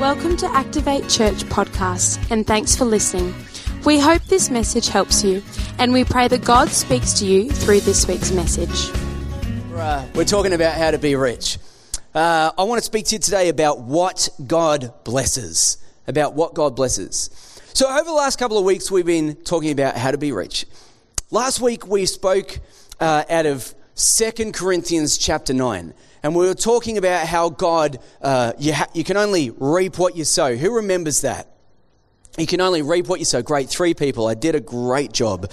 Welcome to Activate Church podcast, and thanks for listening. We hope this message helps you, and we pray that God speaks to you through this week's message. We're talking about how to be rich. Uh, I want to speak to you today about what God blesses. About what God blesses. So, over the last couple of weeks, we've been talking about how to be rich. Last week, we spoke uh, out of Second Corinthians chapter 9. And we were talking about how God, uh, you, ha- you can only reap what you sow. Who remembers that? You can only reap what you sow. Great, three people. I did a great job.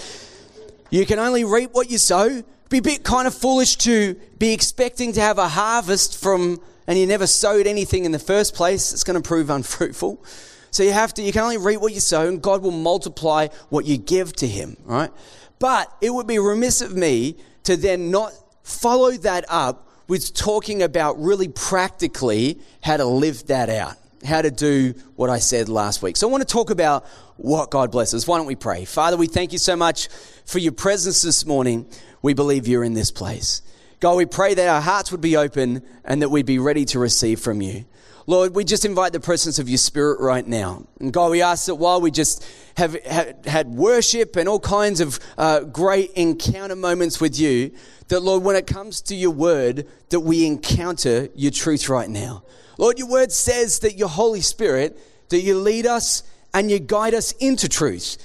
You can only reap what you sow. Be a bit kind of foolish to be expecting to have a harvest from, and you never sowed anything in the first place. It's going to prove unfruitful. So you have to, you can only reap what you sow, and God will multiply what you give to Him, right? But it would be remiss of me to then not follow that up with talking about really practically how to live that out, how to do what I said last week. So I want to talk about what God blesses. Why don't we pray? Father, we thank you so much for your presence this morning. We believe you're in this place. God, we pray that our hearts would be open and that we'd be ready to receive from you. Lord, we just invite the presence of your spirit right now. And God, we ask that while we just have had, worship and all kinds of uh, great encounter moments with you, that Lord, when it comes to your word, that we encounter your truth right now. Lord, your word says that your Holy Spirit, that you lead us and you guide us into truth.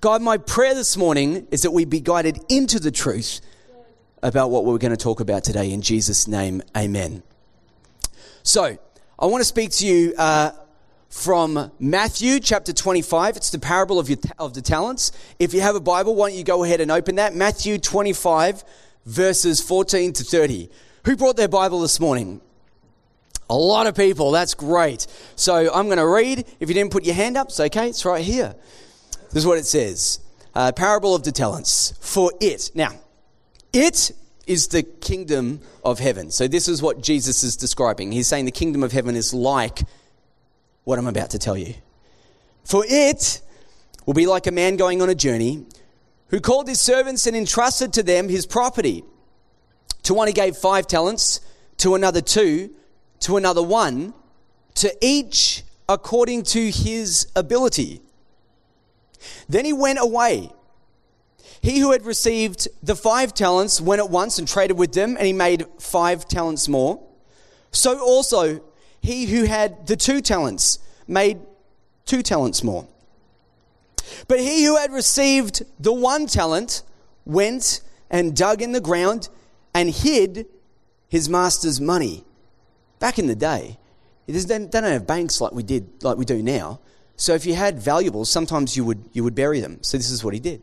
God, my prayer this morning is that we be guided into the truth about what we're going to talk about today. In Jesus' name, amen. So, I want to speak to you uh, from Matthew chapter 25. It's the parable of, your, of the talents. If you have a Bible, why don't you go ahead and open that? Matthew 25, verses 14 to 30. Who brought their Bible this morning? A lot of people. That's great. So I'm going to read. If you didn't put your hand up, it's okay. It's right here. This is what it says uh, Parable of the talents. For it. Now, it is the kingdom of heaven. So, this is what Jesus is describing. He's saying the kingdom of heaven is like what I'm about to tell you. For it will be like a man going on a journey who called his servants and entrusted to them his property. To one he gave five talents, to another two, to another one, to each according to his ability. Then he went away. He who had received the five talents went at once and traded with them, and he made five talents more. So also, he who had the two talents made two talents more. But he who had received the one talent went and dug in the ground and hid his master's money. Back in the day, they don't have banks like we did, like we do now. So if you had valuables, sometimes you would, you would bury them. So this is what he did.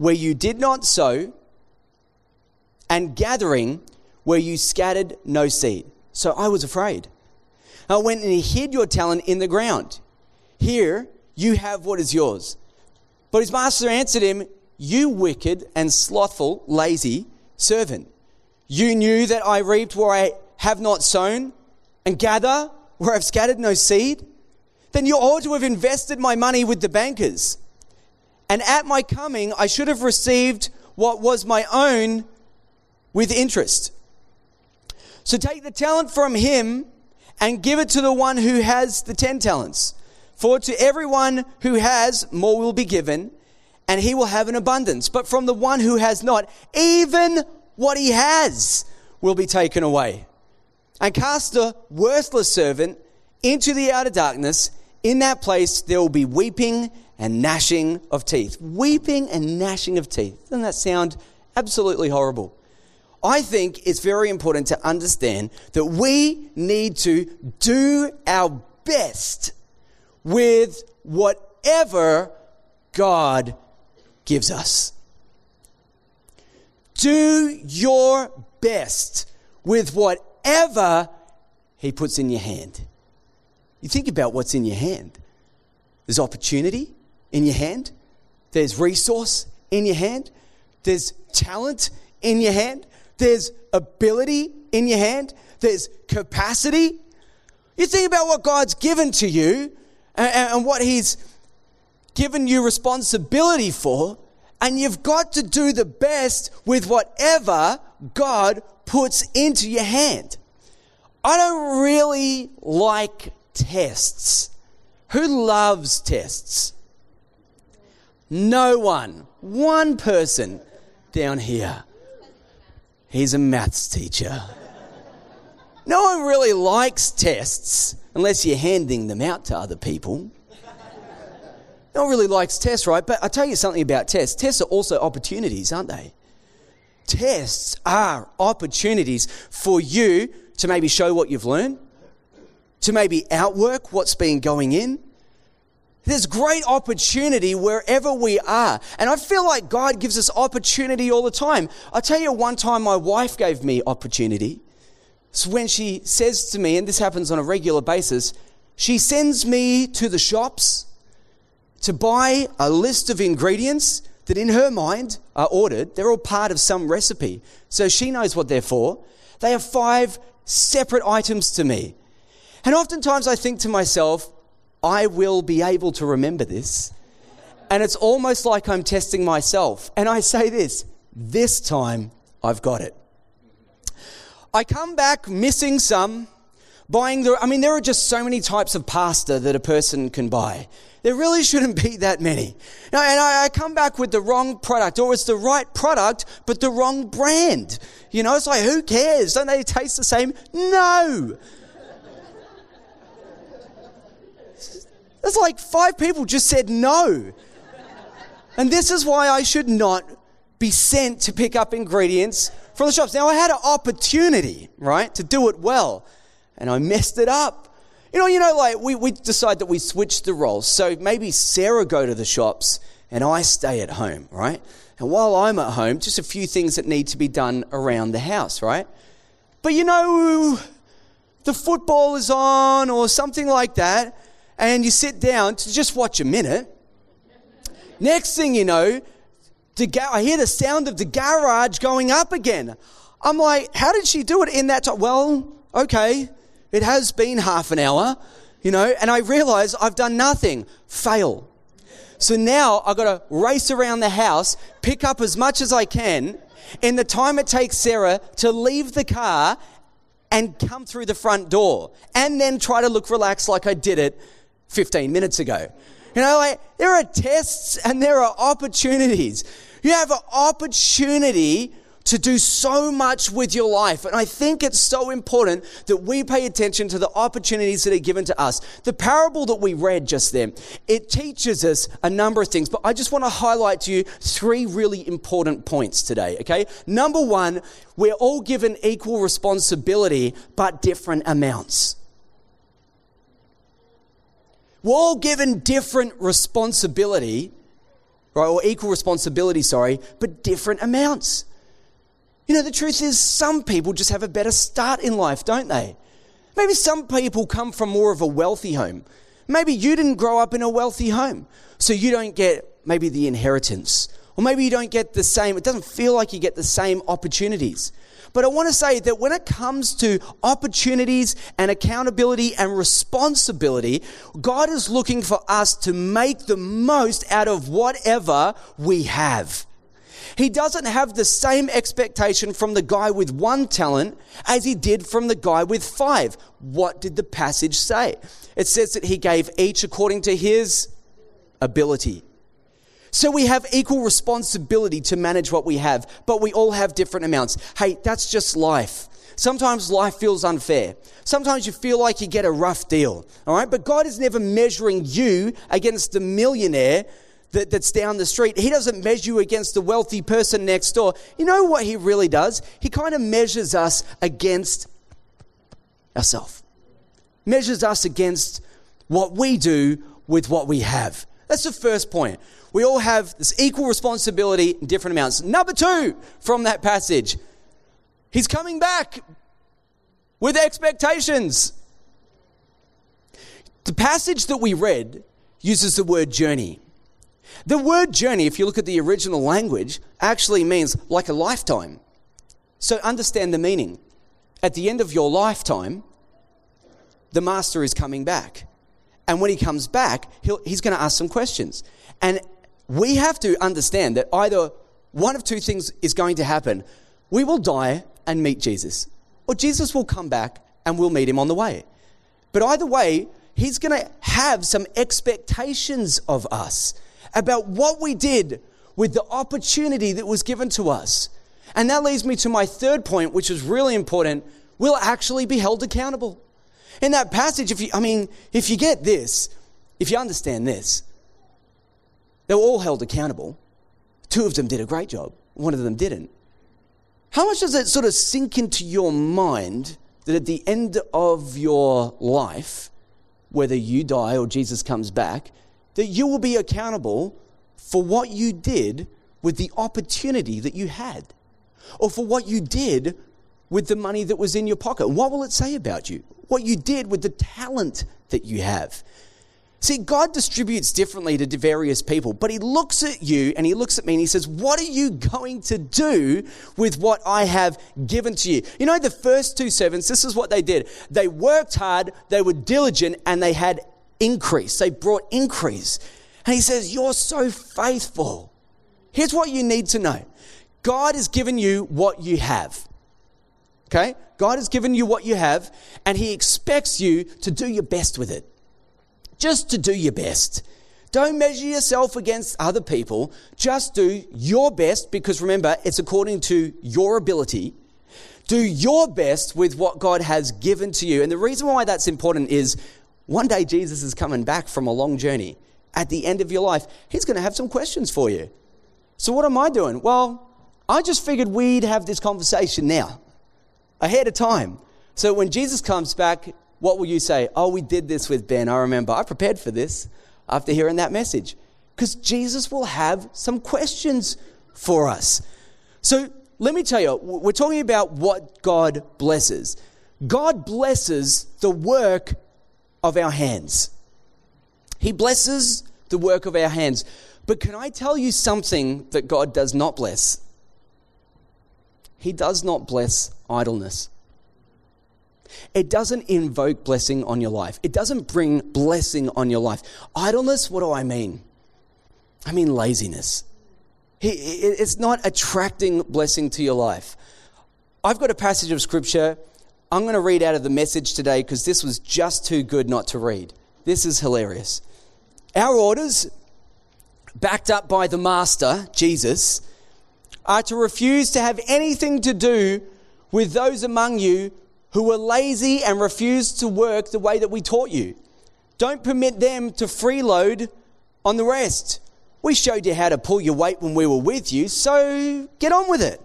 where you did not sow, and gathering where you scattered no seed. So I was afraid. I went and hid your talent in the ground. Here you have what is yours. But his master answered him, You wicked and slothful, lazy servant. You knew that I reaped where I have not sown, and gather where I've scattered no seed? Then you ought to have invested my money with the bankers. And at my coming, I should have received what was my own with interest. So take the talent from him and give it to the one who has the ten talents. For to everyone who has, more will be given, and he will have an abundance. But from the one who has not, even what he has will be taken away. And cast the worthless servant into the outer darkness. in that place there will be weeping and gnashing of teeth. Weeping and gnashing of teeth. Doesn't that sound absolutely horrible? I think it's very important to understand that we need to do our best with whatever God gives us. Do your best with whatever He puts in your hand. You think about what's in your hand. There's opportunity in your hand, there's resource in your hand, there's talent in your hand, there's ability in your hand, there's capacity. You think about what God's given to you and, and what He's given you responsibility for, and you've got to do the best with whatever God puts into your hand. I don't really like tests. Who loves tests? No one. One person down here. He's a maths teacher. No one really likes tests unless you're handing them out to other people. No one really likes tests, right? But I'll tell you something about tests. Tests are also opportunities, aren't they? Tests are opportunities for you to maybe show what you've learned, to maybe outwork what's been going in. There's great opportunity wherever we are. And I feel like God gives us opportunity all the time. I'll tell you one time my wife gave me opportunity. So when she says to me, and this happens on a regular basis, she sends me to the shops to buy a list of ingredients that in her mind are ordered. They're all part of some recipe. So she knows what they're for. They are five separate items to me. And oftentimes I think to myself, I will be able to remember this. And it's almost like I'm testing myself. And I say this this time I've got it. I come back missing some, buying the, I mean, there are just so many types of pasta that a person can buy. There really shouldn't be that many. Now, and I, I, come back with the wrong product, or it's the right product, but the wrong brand. You know, it's like, who cares? Don't they taste the same? No. It's like five people just said no. And this is why I should not be sent to pick up ingredients from the shops. Now, I had an opportunity, right, to do it well, and I messed it up. You know, you know, like we, we decide that we switch the roles. So maybe Sarah go to the shops and I stay at home, right? And while I'm at home, just a few things that need to be done around the house, right? But you know, the football is on or something like that, and you sit down to just watch a minute. Next thing you know, the I hear the sound of the garage going up again. I'm like, how did she do it in that time? Well, okay, it has been half an hour, you know, and I realize I've done nothing. Fail. So now I've got to race around the house, pick up as much as I can in the time it takes Sarah to leave the car and come through the front door and then try to look relaxed like I did it 15 minutes ago. You know, like there are tests and there are opportunities. You have an opportunity to do so much with your life. And I think it's so important that we pay attention to the opportunities that are given to us. The parable that we read just then, it teaches us a number of things, but I just want to highlight to you three really important points today, okay? Number one, we're all given equal responsibility, but different amounts. We're all given different responsibility, right, or equal responsibility, sorry, but different amounts. You know, the truth is, some people just have a better start in life, don't they? Maybe some people come from more of a wealthy home. Maybe you didn't grow up in a wealthy home, so you don't get maybe the inheritance. Or maybe you don't get the same, it doesn't feel like you get the same opportunities. But I want to say that when it comes to opportunities and accountability and responsibility, God is looking for us to make the most out of whatever we have. He doesn't have the same expectation from the guy with one talent as he did from the guy with five. What did the passage say? It says that he gave each according to his ability. So we have equal responsibility to manage what we have, but we all have different amounts. Hey, that's just life. Sometimes life feels unfair. Sometimes you feel like you get a rough deal. All right. But God is never measuring you against the millionaire that, that's down the street. He doesn't measure you against the wealthy person next door. You know what He really does? He kind of measures us against ourselves, measures us against what we do with what we have. That's the first point. We all have this equal responsibility in different amounts. Number two from that passage, He's coming back with expectations. The passage that we read uses the word journey. The word journey, if you look at the original language, actually means like a lifetime. So understand the meaning. At the end of your lifetime, the master is coming back. And when he comes back, he's going to ask some questions. And we have to understand that either one of two things is going to happen. We will die and meet Jesus, or Jesus will come back and we'll meet him on the way. But either way, he's going to have some expectations of us about what we did with the opportunity that was given to us. And that leads me to my third point, which is really important. We'll actually be held accountable. In that passage, if you, I mean, if you get this, if you understand this, they were all held accountable. Two of them did a great job, one of them didn't. How much does it sort of sink into your mind that at the end of your life, whether you die or Jesus comes back, that you will be accountable for what you did with the opportunity that you had, or for what you did with the money that was in your pocket. What will it say about you? What you did with the talent that you have. See, God distributes differently to various people, but He looks at you and He looks at me and He says, What are you going to do with what I have given to you? You know, the first two servants, this is what they did. They worked hard, they were diligent, and they had increase. They brought increase. And he says, You're so faithful. Here's what you need to know God has given you what you have. Okay? God has given you what you have, and He expects you to do your best with it. Just to do your best. Don't measure yourself against other people. Just do your best because remember, it's according to your ability. Do your best with what God has given to you. And the reason why that's important is one day Jesus is coming back from a long journey. At the end of your life, he's going to have some questions for you. So, what am I doing? Well, I just figured we'd have this conversation now, ahead of time. So, when Jesus comes back, what will you say? Oh, we did this with Ben. I remember. I prepared for this after hearing that message. Because Jesus will have some questions for us. So, let me tell you, we're talking about what God blesses. God blesses the work of our hands. He blesses the work of our hands. But can I tell you something that God does not bless? He does not bless idleness. It doesn't invoke blessing on your life. It doesn't bring blessing on your life. Idleness, what do I mean? I mean laziness. It's not attracting blessing to your life. I've got a passage of scripture I'm going to read out of the message today because this was just too good not to read. This is hilarious. Our orders, backed up by the Master, Jesus, are to refuse to have anything to do with those among you who were lazy and refused to work the way that we taught you. Don't permit them to freeload on the rest. We showed you how to pull your weight when we were with you, so get on with it.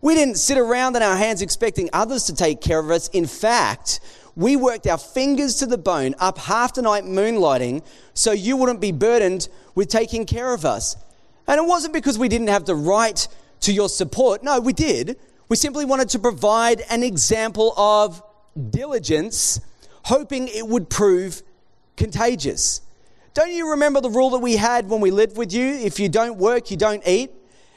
We didn't sit around on our hands expecting others to take care of us. In fact, we worked our fingers to the bone up half the night moonlighting so you wouldn't be burdened with taking care of us. And it wasn't because we didn't have the right to your support. No, we did. We simply wanted to provide an example of diligence, hoping it would prove contagious. Don't you remember the rule that we had when we lived with you? If you don't work, you don't eat.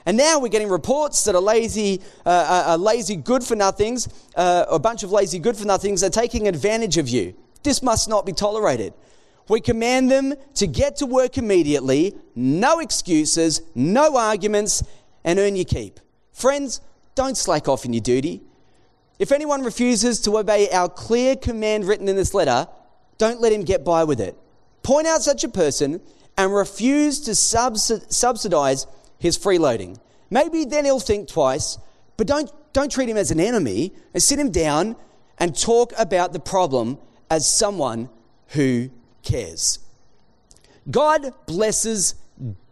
And now we're getting reports that a lazy, uh, a lazy good for nothings, uh, a bunch of lazy good for nothings are taking advantage of you. This must not be tolerated. We command them to get to work immediately, no excuses, no arguments, and earn your keep. Friends, don't slack off in your duty. If anyone refuses to obey our clear command written in this letter, don't let him get by with it. Point out such a person and refuse to subsidize his freeloading. Maybe then he'll think twice, but don't don't treat him as an enemy and sit him down and talk about the problem as someone who cares. God blesses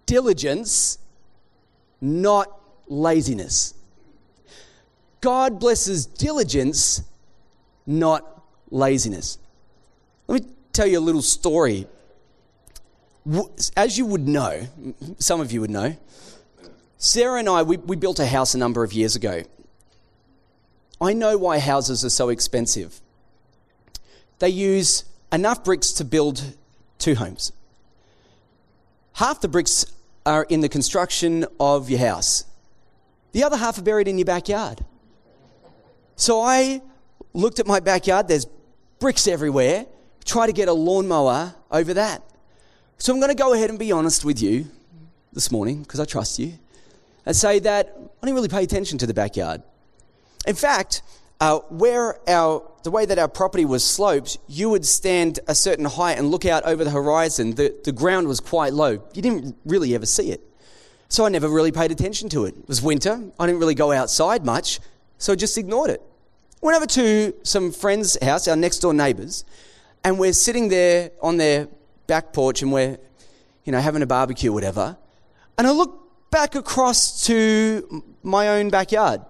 diligence, not laziness. God blesses diligence, not laziness. Let me tell you a little story. As you would know, some of you would know, Sarah and I, we, we built a house a number of years ago. I know why houses are so expensive. They use enough bricks to build two homes. Half the bricks are in the construction of your house, the other half are buried in your backyard. So I looked at my backyard, there's bricks everywhere, try to get a lawnmower over that. So I'm going to go ahead and be honest with you this morning because I trust you and say that I didn't really pay attention to the backyard. In fact, uh, where our the way that our property was sloped, you would stand a certain height and look out over the horizon. The, the ground was quite low. You didn't really ever see it. So I never really paid attention to it. It was winter. I didn't really go outside much, so I just ignored it. Went over to some friend's house, our next door neighbours, and we're sitting there on their back porch and we're, you know, having a barbecue, whatever. And I look back across to my own backyard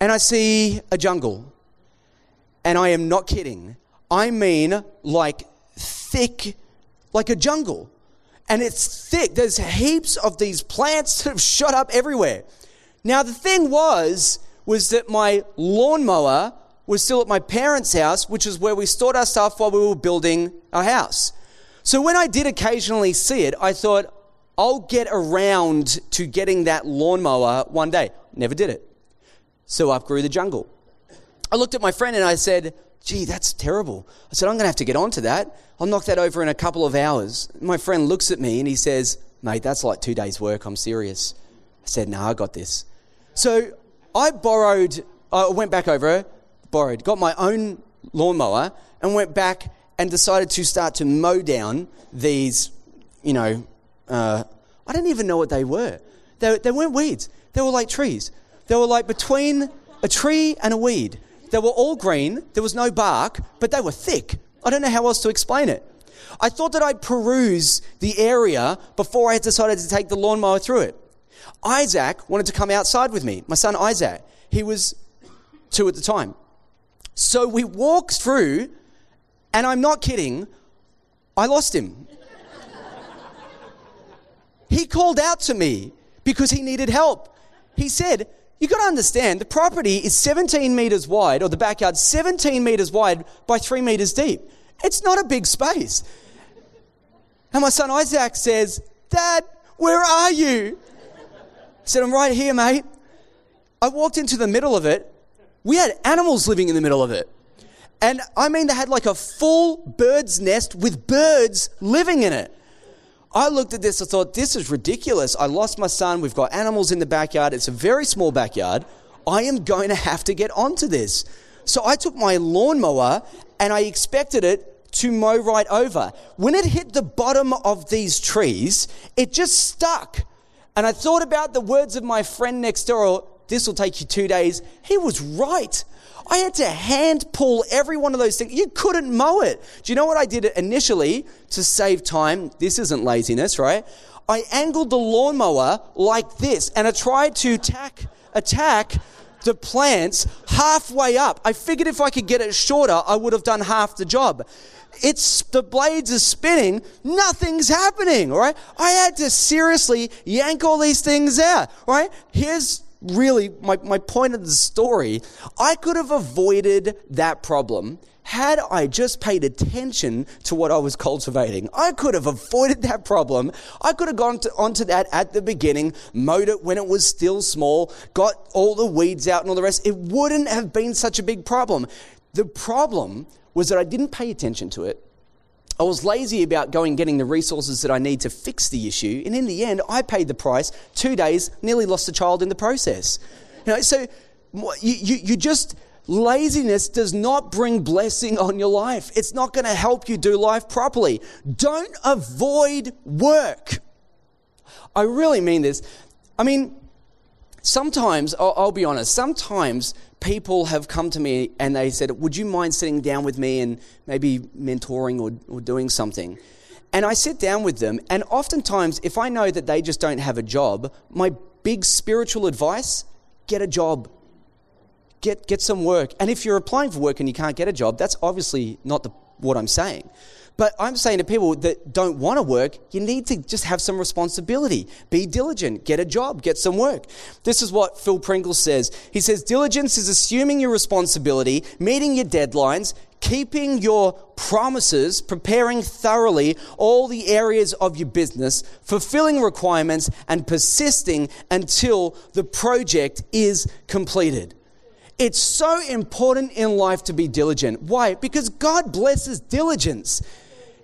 and I see a jungle. And I am not kidding. I mean, like thick, like a jungle. And it's thick. There's heaps of these plants that have shot up everywhere. Now, the thing was, was that my lawnmower was still at my parents' house, which is where we stored our stuff while we were building our house. So when I did occasionally see it, I thought, I'll get around to getting that lawnmower one day. Never did it. So up grew the jungle. I looked at my friend and I said, Gee, that's terrible. I said, I'm going to have to get onto that. I'll knock that over in a couple of hours. My friend looks at me and he says, Mate, that's like two days' work. I'm serious. I said, No, I got this. So I borrowed, I went back over, borrowed, got my own lawnmower and went back and decided to start to mow down these, you know, uh, I don't even know what they were. They, they weren't weeds, they were like trees. They were like between a tree and a weed. They were all green, there was no bark, but they were thick. I don't know how else to explain it. I thought that I'd peruse the area before I had decided to take the lawnmower through it. Isaac wanted to come outside with me, my son Isaac. He was two at the time. So we walked through, and I'm not kidding, I lost him. he called out to me because he needed help. He said, You've got to understand the property is 17 meters wide, or the backyard 17 meters wide by 3 meters deep. It's not a big space. And my son Isaac says, Dad, where are you? Said, I'm right here, mate. I walked into the middle of it. We had animals living in the middle of it. And I mean, they had like a full bird's nest with birds living in it. I looked at this, I thought, this is ridiculous. I lost my son. We've got animals in the backyard. It's a very small backyard. I am going to have to get onto this. So I took my lawnmower and I expected it to mow right over. When it hit the bottom of these trees, it just stuck. And I thought about the words of my friend next door this will take you two days. He was right. I had to hand pull every one of those things. You couldn't mow it. Do you know what I did initially to save time? This isn't laziness, right? I angled the lawnmower like this and I tried to attack, attack the plants halfway up. I figured if I could get it shorter, I would have done half the job. It's the blades are spinning, nothing's happening, right? I had to seriously yank all these things out, right? Here's really my, my point of the story. I could have avoided that problem had I just paid attention to what I was cultivating. I could have avoided that problem. I could have gone to, onto that at the beginning, mowed it when it was still small, got all the weeds out and all the rest. It wouldn't have been such a big problem. The problem was that I didn't pay attention to it. I was lazy about going getting the resources that I need to fix the issue, and in the end, I paid the price. Two days, nearly lost a child in the process. You know, so you, you, you just laziness does not bring blessing on your life. It's not going to help you do life properly. Don't avoid work. I really mean this. I mean, sometimes, I'll, I'll be honest, sometimes people have come to me and they said, Would you mind sitting down with me and maybe mentoring or, or doing something? And I sit down with them, and oftentimes, if I know that they just don't have a job, my big spiritual advice get a job. Get, get some work. And if you're applying for work and you can't get a job, that's obviously not the, what I'm saying. But I'm saying to people that don't want to work, you need to just have some responsibility. Be diligent, get a job, get some work. This is what Phil Pringle says. He says, Diligence is assuming your responsibility, meeting your deadlines, keeping your promises, preparing thoroughly all the areas of your business, fulfilling requirements, and persisting until the project is completed. It's so important in life to be diligent. Why? Because God blesses diligence.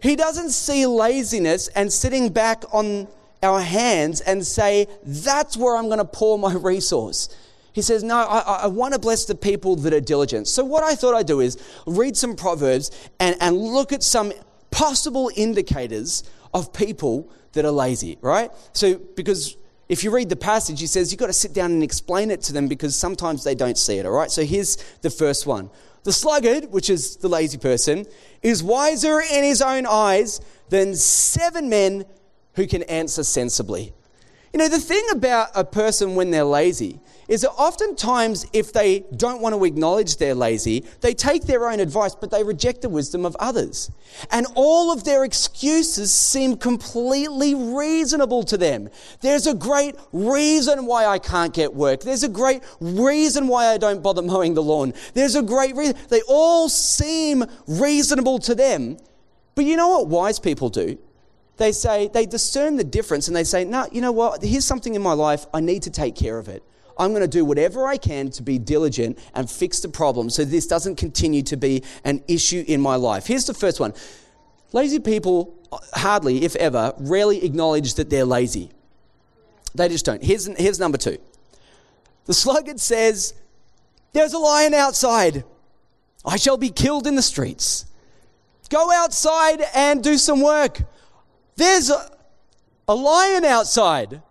He doesn't see laziness and sitting back on our hands and say, that's where I'm going to pour my resource. He says, No, I, I, want to bless the people that are diligent. So, what I thought I'd do is read some Proverbs and, and look at some possible indicators of people that are lazy, right? So, because if you read the passage, he says you've got to sit down and explain it to them because sometimes they don't see it, all right? So, here's the first one the sluggard, which is the lazy person, is wiser in his own eyes than seven men who can answer sensibly. You know, the thing about a person when they're lazy is that oftentimes, if they don't want to acknowledge they're lazy, they take their own advice, but they reject the wisdom of others. And all of their excuses seem completely reasonable to them. There's a great reason why I can't get work. There's a great reason why I don't bother mowing the lawn. There's a great reason. They all seem reasonable to them. But you know what wise people do? They say, they discern the difference and they say, no, you know what? Here's something in my life. I need to take care of it. I'm going to do whatever I can to be diligent and fix the problem so this doesn't continue to be an issue in my life. Here's the first one lazy people uh, hardly, if ever, rarely acknowledge that they're lazy. They just don't. Here's, here's number two the sluggard says, There's a lion outside. I shall be killed in the streets. Go outside and do some work. There's a, a lion outside.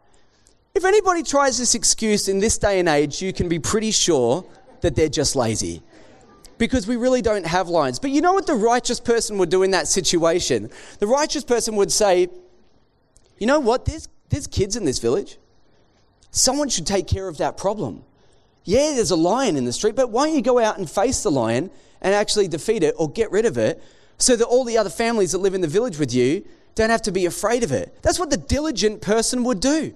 If anybody tries this excuse in this day and age, you can be pretty sure that they're just lazy. Because we really don't have lines. But you know what the righteous person would do in that situation? The righteous person would say, you know what? There's, there's kids in this village. Someone should take care of that problem. Yeah, there's a lion in the street, but why don't you go out and face the lion and actually defeat it or get rid of it so that all the other families that live in the village with you don't have to be afraid of it? That's what the diligent person would do.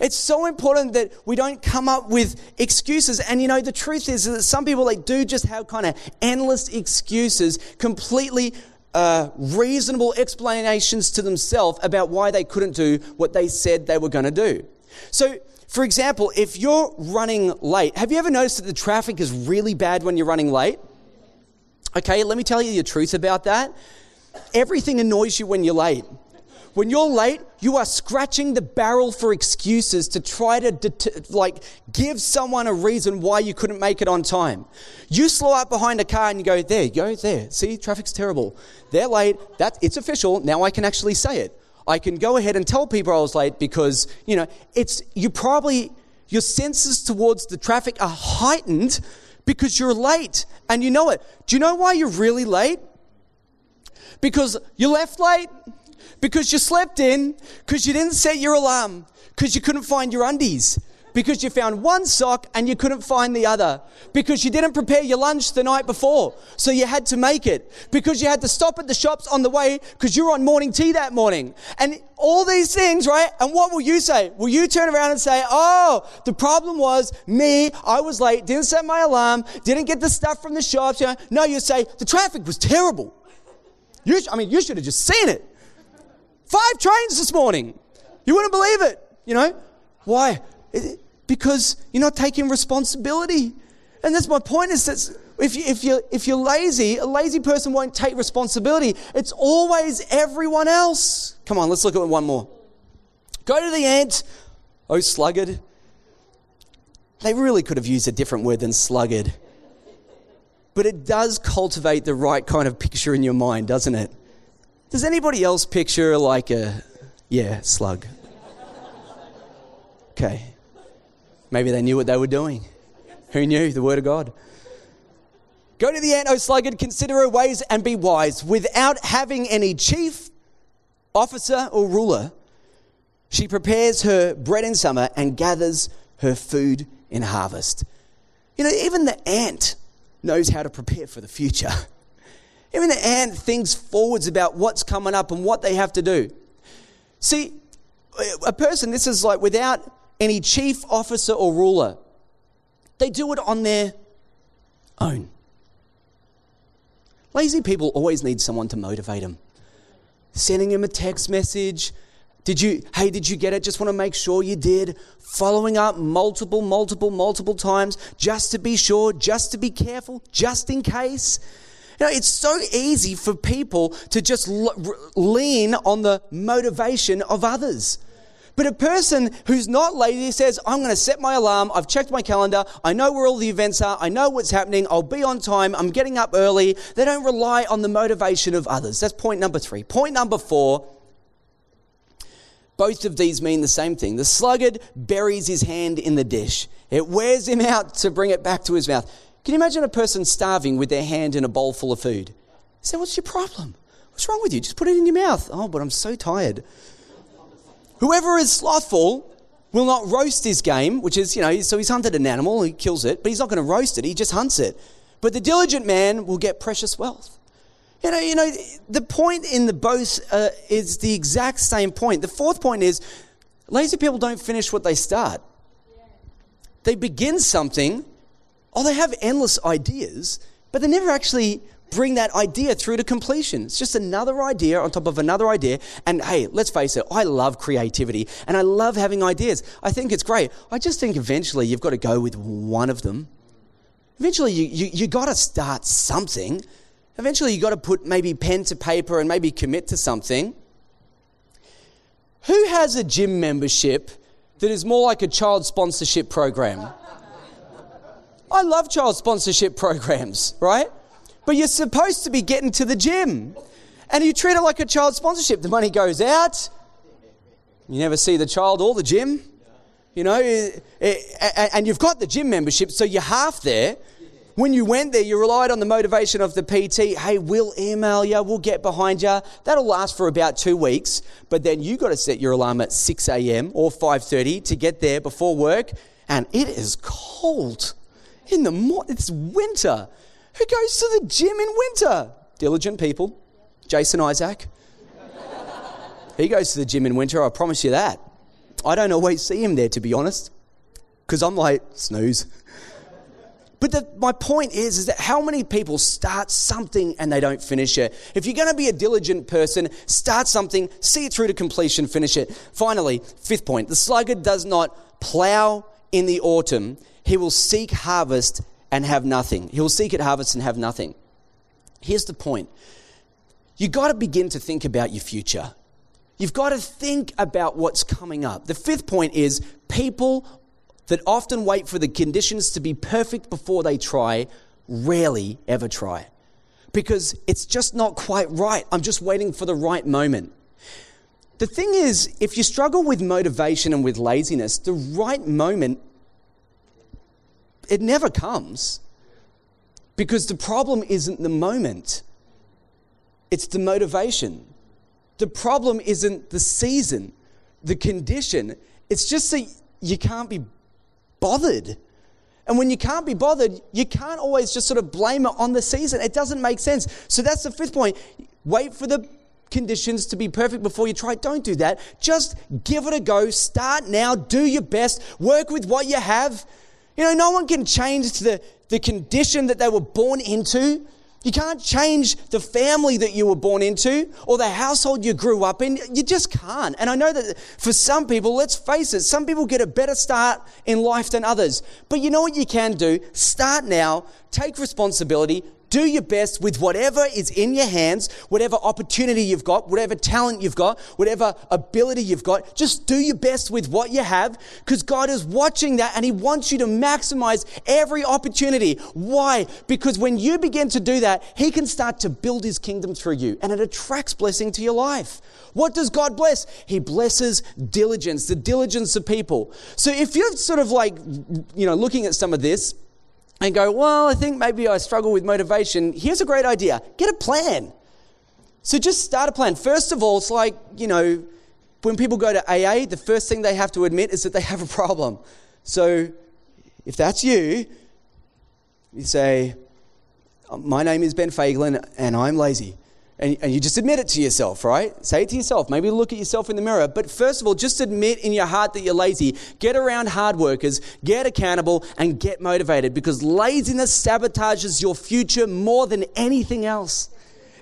It's so important that we don't come up with excuses. And you know, the truth is that some people they do just have kind of endless excuses, completely uh, reasonable explanations to themselves about why they couldn't do what they said they were going to do. So, for example, if you're running late, have you ever noticed that the traffic is really bad when you're running late? Okay, let me tell you the truth about that. Everything annoys you when you're late. When you're late, you are scratching the barrel for excuses to try to det- like give someone a reason why you couldn't make it on time. You slow up behind a car and you go, there go, there. See, traffic's terrible. They're late. That it's official. Now I can actually say it. I can go ahead and tell people I was late because, you know, it's you probably your senses towards the traffic are heightened because you're late and you know it. Do you know why you're really late? Because you left late because you slept in, because you didn't set your alarm, because you couldn't find your undies, because you found one sock and you couldn't find the other, because you didn't prepare your lunch the night before, so you had to make it, because you had to stop at the shops on the way because you were on morning tea that morning. And all these things, right? And what will you say? Will you turn around and say, Oh, the problem was me, I was late, didn't set my alarm, didn't get the stuff from the shops? No, you say, The traffic was terrible. You, I mean, you should have just seen it. Five trains this morning. You wouldn't believe it. You know? Why? Because you're not taking responsibility. And that's my point is that if, you, if, you're, if you're lazy, a lazy person won't take responsibility. It's always everyone else. Come on, let's look at one more. Go to the ant, oh sluggard. They really could have used a different word than sluggard. But it does cultivate the right kind of picture in your mind, doesn't it? Does anybody else picture like a, yeah, slug? Okay. Maybe they knew what they were doing. Who knew? The Word of God. Go to the ant, O sluggard, consider her ways and be wise. Without having any chief, officer, or ruler, she prepares her bread in summer and gathers her food in harvest. You know, even the ant knows how to prepare for the future. Even the ant thinks forwards about what's coming up and what they have to do. See, a person, this is like without any chief officer or ruler, they do it on their own. Lazy people always need someone to motivate them. Sending them a text message. Did you, hey, did you get it? Just want to make sure you did. Following up multiple, multiple, multiple times just to be sure, just to be careful, just in case. Know, it's so easy for people to just lean on the motivation of others. But a person who's not lazy says, I'm going to set my alarm. I've checked my calendar. I know where all the events are. I know what's happening. I'll be on time. I'm getting up early. They don't rely on the motivation of others. That's point number three. Point number four. Both of these mean the same thing. The sluggard buries his hand in the dish. It wears him out to bring it back to his mouth. Can you imagine a person starving with their hand in a bowl full of food? Say, What's your problem? What's wrong with you? Just put it in your mouth. Oh, but I'm so tired. Whoever is slothful will not roast his game, which is, you know, so he's hunted an animal, he kills it, but he's not going to roast it, he just hunts it. But the diligent man will get precious wealth. You know, you know, the point in the both uh, is the exact same point. The fourth point is lazy people don't finish what they start. They begin something, or they have endless ideas, but they never actually bring that idea through to completion. It's just another idea on top of another idea. And hey, let's face it, I love creativity and I love having ideas. I think it's great. I just think eventually you've got to go with one of them. Eventually, you, you, you got to start something. Eventually, you got to put maybe pen to paper and maybe commit to something. Who has a gym membership that is more like a child sponsorship program? I love child sponsorship programs, right? But you're supposed to be getting to the gym. And you treat it like a child sponsorship. The money goes out. You never see the child or the gym. You know, and you've got the gym membership, so you're half there. When you went there, you relied on the motivation of the PT. Hey, we'll email you, we'll get behind you. That'll last for about two weeks, but then you got to set your alarm at 6 a.m. or 5:30 to get there before work, and it is cold in the morning. It's winter. Who goes to the gym in winter? Diligent people. Jason Isaac. he goes to the gym in winter, I promise you that. I don't always see him there, to be honest, because I'm like, snooze. But the, my point is, is that how many people start something and they don't finish it? If you're going to be a diligent person, start something, see it through to completion, finish it. Finally, fifth point the sluggard does not plow in the autumn, he will seek harvest and have nothing. He'll seek at harvest and have nothing. Here's the point you've got to begin to think about your future. You've got to think about what's coming up. The fifth point is people that often wait for the conditions to be perfect before they try rarely ever try because it's just not quite right. I'm just waiting for the right moment. The thing is, if you struggle with motivation and with laziness, the right moment it never comes because the problem isn't the moment, it's the motivation. The problem isn't the season, the condition. It's just that you can't be bothered. And when you can't be bothered, you can't always just sort of blame it on the season. It doesn't make sense. So that's the fifth point. Wait for the conditions to be perfect before you try. Don't do that. Just give it a go. Start now. Do your best. Work with what you have. You know, no one can change the, the condition that they were born into. You can't change the family that you were born into or the household you grew up in. You just can't. And I know that for some people, let's face it, some people get a better start in life than others. But you know what you can do? Start now, take responsibility, do your best with whatever is in your hands, whatever opportunity you've got, whatever talent you've got, whatever ability you've got. Just do your best with what you have because God is watching that and He wants you to maximize every opportunity. Why? Because when you begin to do that, He can start to build His kingdom through you and it attracts blessing to your life. What does God bless? He blesses diligence, the diligence of people. So if you're sort of like, you know, looking at some of this and go, well, I think maybe I struggle with motivation, here's a great idea get a plan. So just start a plan. First of all, it's like, you know, when people go to AA, the first thing they have to admit is that they have a problem. So if that's you, you say, My name is Ben Fagelin and I'm lazy. And, and, you just admit it to yourself, right? Say it to yourself. Maybe look at yourself in the mirror. But first of all, just admit in your heart that you're lazy. Get around hard workers, get accountable, and get motivated because laziness sabotages your future more than anything else.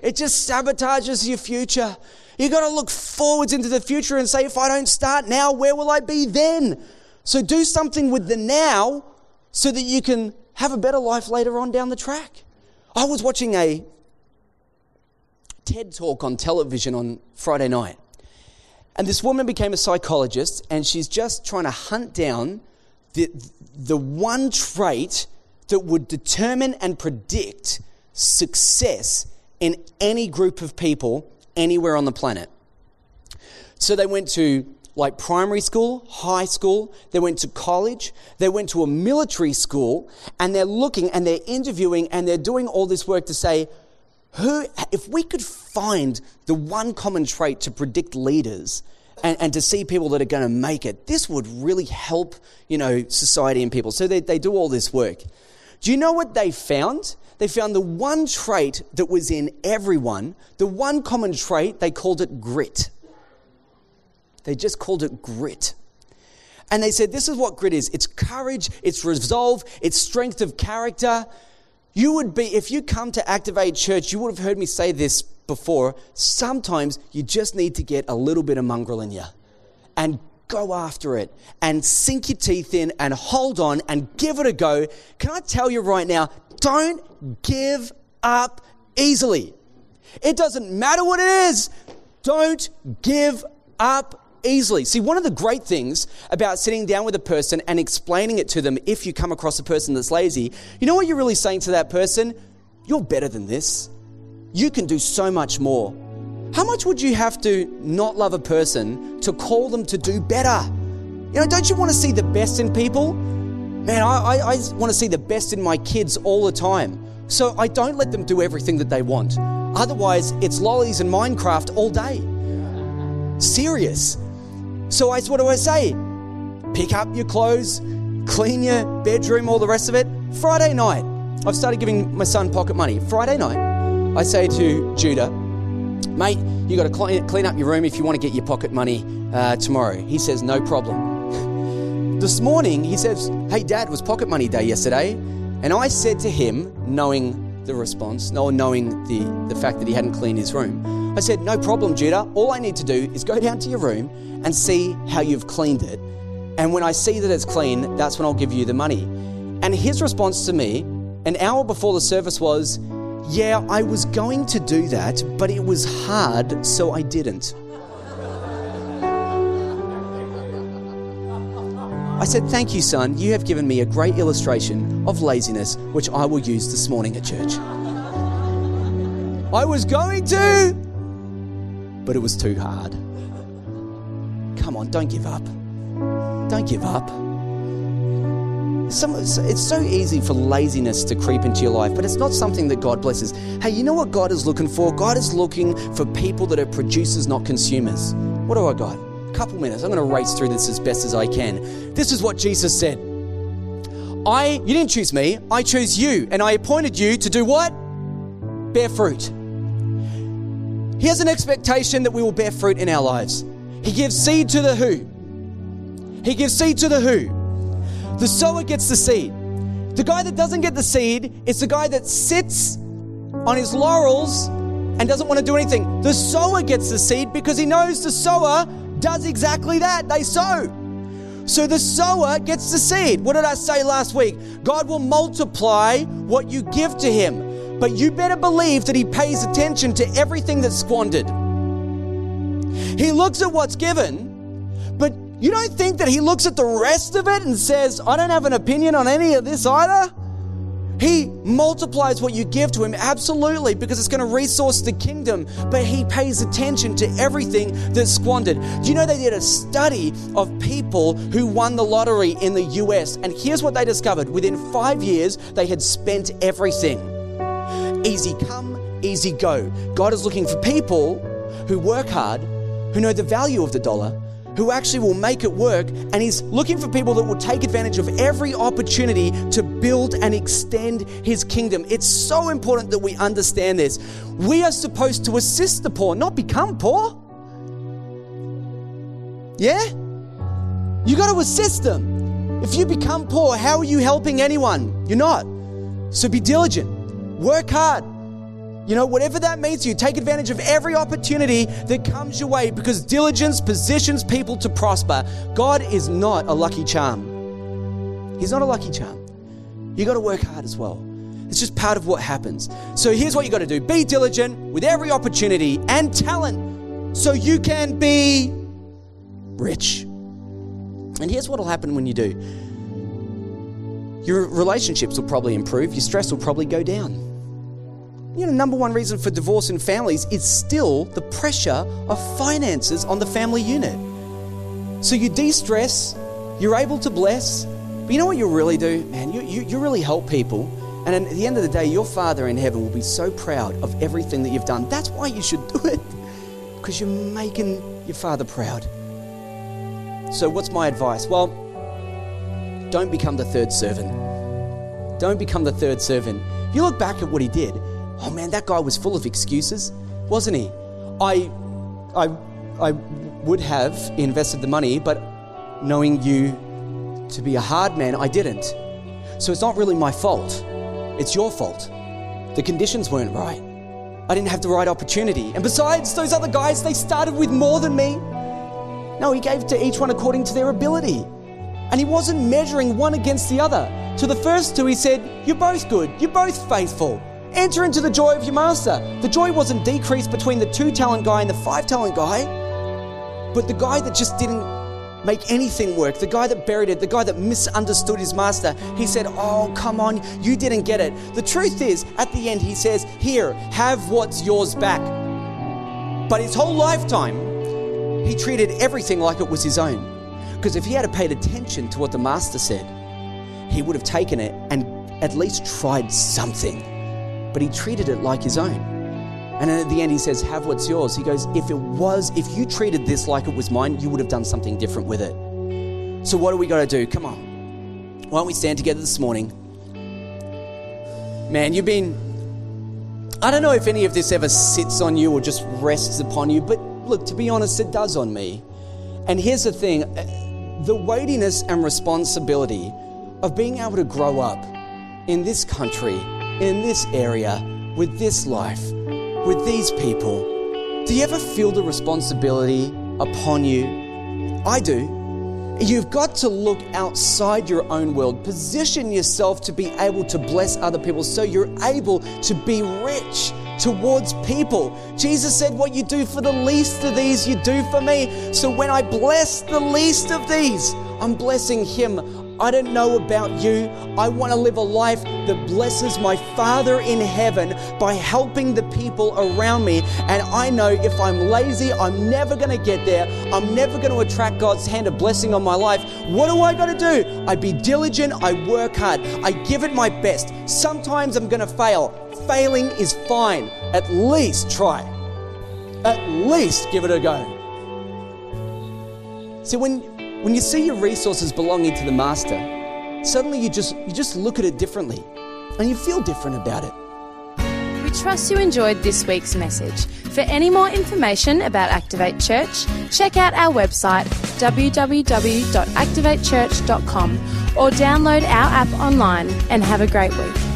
It just sabotages your future. You got to look forwards into the future and say, if I don't start now, where will I be then? So do something with the now so that you can have a better life later on down the track. I was watching a TED talk on television on Friday night. And this woman became a psychologist, and she's just trying to hunt down the, the one trait that would determine and predict success in any group of people anywhere on the planet. So they went to like primary school, high school, they went to college, they went to a military school, and they're looking and they're interviewing and they're doing all this work to say, who, if we could find the one common trait to predict leaders and, and to see people that are going to make it, this would really help, you know, society and people. So they, they do all this work. Do you know what they found? They found the one trait that was in everyone, the one common trait, they called it grit. They just called it grit. And they said, This is what grit is it's courage, it's resolve, it's strength of character. You would be, if you come to Activate Church, you would have heard me say this before. Sometimes you just need to get a little bit of mongrel in you and go after it and sink your teeth in and hold on and give it a go. Can I tell you right now, don't give up easily. It doesn't matter what it is. Don't give up easily. See, one of the great things about sitting down with a person and explaining it to them if you come across a person that's lazy, you know what you're really saying to that person? You're better than this. You can do so much more. How much would you have to not love a person to call them to do better? You know, don't you want to see the best in people? Man, I, I, I want to see the best in my kids all the time. So I don't let them do everything that they want. Otherwise, it's lollies and Minecraft all day. Serious. So I, what do I say? Pick up your clothes, clean your bedroom, all the rest of it. Friday night, I've started giving my son pocket money. Friday night, I say to Judah, mate, you got to clean, clean up your room if you want to get your pocket money uh, tomorrow. He says, no problem. this morning, he says, hey, dad, was pocket money day yesterday. And I said to him, knowing the response, knowing the, the fact that he hadn't cleaned his room, I said, no problem, Judah. All I need to do is go down to your room and see how you've cleaned it. And when I see that it's clean, that's when I'll give you the money. And his response to me, an hour before the service, was, Yeah, I was going to do that, but it was hard, so I didn't. I said, Thank you, son. You have given me a great illustration of laziness, which I will use this morning at church. I was going to, but it was too hard. Come on, don't give up. Don't give up. Some, it's so easy for laziness to creep into your life, but it's not something that God blesses. Hey, you know what God is looking for? God is looking for people that are producers, not consumers. What do I got? A couple minutes. I'm going to race through this as best as I can. This is what Jesus said. I, you didn't choose me, I chose you, and I appointed you to do what? Bear fruit. He has an expectation that we will bear fruit in our lives. He gives seed to the who. He gives seed to the who. The sower gets the seed. The guy that doesn't get the seed is the guy that sits on his laurels and doesn't want to do anything. The sower gets the seed because he knows the sower does exactly that. They sow. So the sower gets the seed. What did I say last week? God will multiply what you give to him. but you better believe that he pays attention to everything that's squandered. He looks at what's given, but you don't think that he looks at the rest of it and says, I don't have an opinion on any of this either? He multiplies what you give to him, absolutely, because it's going to resource the kingdom, but he pays attention to everything that's squandered. Do you know they did a study of people who won the lottery in the US? And here's what they discovered within five years, they had spent everything. Easy come, easy go. God is looking for people who work hard, who know the value of the dollar, who actually will make it work. And he's looking for people that will take advantage of every opportunity to build and extend his kingdom. It's so important that we understand this. We are supposed to assist the poor, not become poor. Yeah? You got to assist them. If you become poor, how are you helping anyone? You're not. So be diligent, work hard, you know, whatever that means to you, take advantage of every opportunity that comes your way because diligence positions people to prosper. God is not a lucky charm. He's not a lucky charm. You got to work hard as well. It's just part of what happens. So here's what you got to do be diligent with every opportunity and talent so you can be rich. And here's what will happen when you do your relationships will probably improve, your stress will probably go down you know, number one reason for divorce in families is still the pressure of finances on the family unit. So you de stress, you're able to bless, but you know what you really do? Man, you, you, you really help people. And at the end of the day, your Father in heaven will be so proud of everything that you've done. That's why you should do it, because you're making your Father proud. So, what's my advice? Well, don't become the third servant. Don't become the third servant. If you look back at what he did, oh man, that guy was full of excuses, wasn't he? I, I, I would have invested the money, but knowing you to be a hard man, I didn't. So it's not really my fault. It's your fault. The conditions weren't right. I didn't have the right opportunity. And besides, those other guys, they started with more than me. No, he gave to each one according to their ability. And he wasn't measuring one against the other. To the first two, he said, You're both good. You're both faithful. Enter into the joy of your master. The joy wasn't decreased between the two talent guy and the five talent guy, but the guy that just didn't make anything work, the guy that buried it, the guy that misunderstood his master, he said, Oh, come on, you didn't get it. The truth is, at the end, he says, Here, have what's yours back. But his whole lifetime, he treated everything like it was his own. Because if he had paid attention to what the master said, he would have taken it and at least tried something but he treated it like his own. And then at the end, he says, Have what's yours. He goes, If it was, if you treated this like it was mine, you would have done something different with it. So, what do we got to do? Come on. Why don't we stand together this morning? Man, you've been. I don't know if any of this ever sits on you or just rests upon you, but look, to be honest, it does on me. And here's the thing uh, the weightiness and responsibility of being able to grow up in this country in this area, with this life, with these people, do you ever feel the responsibility upon you? I do. You've got to look outside your own world, position yourself to be able to bless other people so you're able to be rich towards people. Jesus said, What you do for the least of these, you do for me. So when I bless the least of these, I'm blessing Him I don't know about you. I want to live a life that blesses my Father in heaven by helping the people around me. And I know if I'm lazy, I'm never going to get there. I'm never going to attract God's hand of blessing on my life. What do I got to do? I be diligent, I work hard, I give it my best. Sometimes I'm going to fail. Failing is fine. At least try. At least give it a go. See, when when you see your resources belonging to the master, suddenly you just you just look at it differently and you feel different about it. We trust you enjoyed this week's message. For any more information about Activate Church, check out our website www.activatechurch.com or download our app online and have a great week.